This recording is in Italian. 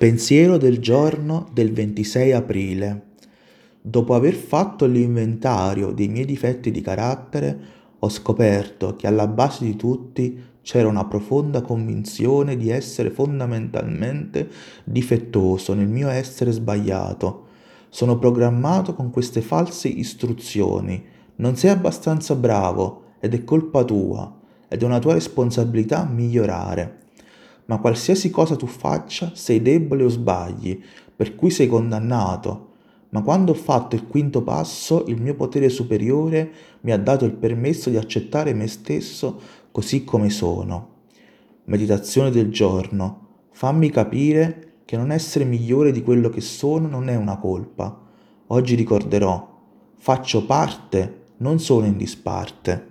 Pensiero del giorno del 26 aprile. Dopo aver fatto l'inventario dei miei difetti di carattere, ho scoperto che alla base di tutti c'era una profonda convinzione di essere fondamentalmente difettoso nel mio essere sbagliato. Sono programmato con queste false istruzioni. Non sei abbastanza bravo ed è colpa tua ed è una tua responsabilità migliorare ma qualsiasi cosa tu faccia sei debole o sbagli, per cui sei condannato. Ma quando ho fatto il quinto passo, il mio potere superiore mi ha dato il permesso di accettare me stesso così come sono. Meditazione del giorno. Fammi capire che non essere migliore di quello che sono non è una colpa. Oggi ricorderò, faccio parte, non sono in disparte.